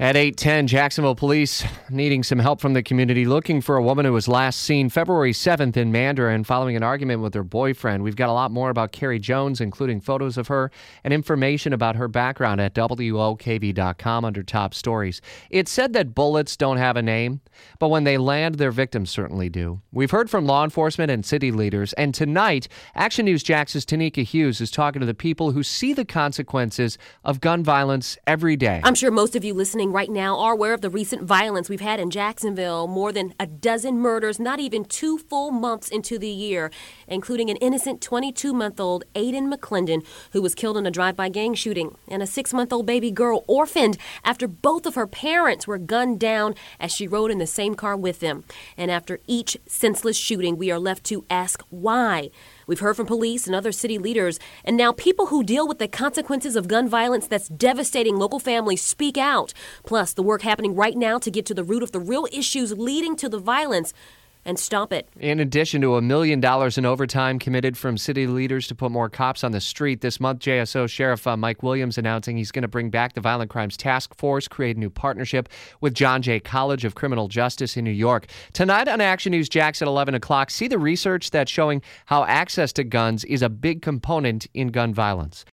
At 8:10, Jacksonville police needing some help from the community looking for a woman who was last seen February 7th in Mandarin following an argument with her boyfriend. We've got a lot more about Carrie Jones including photos of her and information about her background at WOKV.com under top stories. It's said that bullets don't have a name, but when they land their victims certainly do. We've heard from law enforcement and city leaders and tonight Action News Jax's Tanika Hughes is talking to the people who see the consequences of gun violence every day. I'm sure most of you listening right now are aware of the recent violence we've had in Jacksonville. More than a dozen murders, not even two full months into the year, including an innocent 22 month old Aiden McClendon, who was killed in a drive by gang shooting, and a six month old baby girl orphaned after both of her parents were gunned down as she rode in the same car with them. And after each senseless shooting, we are left to ask why. We've heard from police and other city leaders, and now people who deal with the consequences of gun violence that's devastating local families speak out. Plus, the work happening right now to get to the root of the real issues leading to the violence and stop it. In addition to a million dollars in overtime committed from city leaders to put more cops on the street, this month JSO Sheriff uh, Mike Williams announcing he's going to bring back the Violent Crimes Task Force, create a new partnership with John Jay College of Criminal Justice in New York. Tonight on Action News Jax at 11 o'clock, see the research that's showing how access to guns is a big component in gun violence.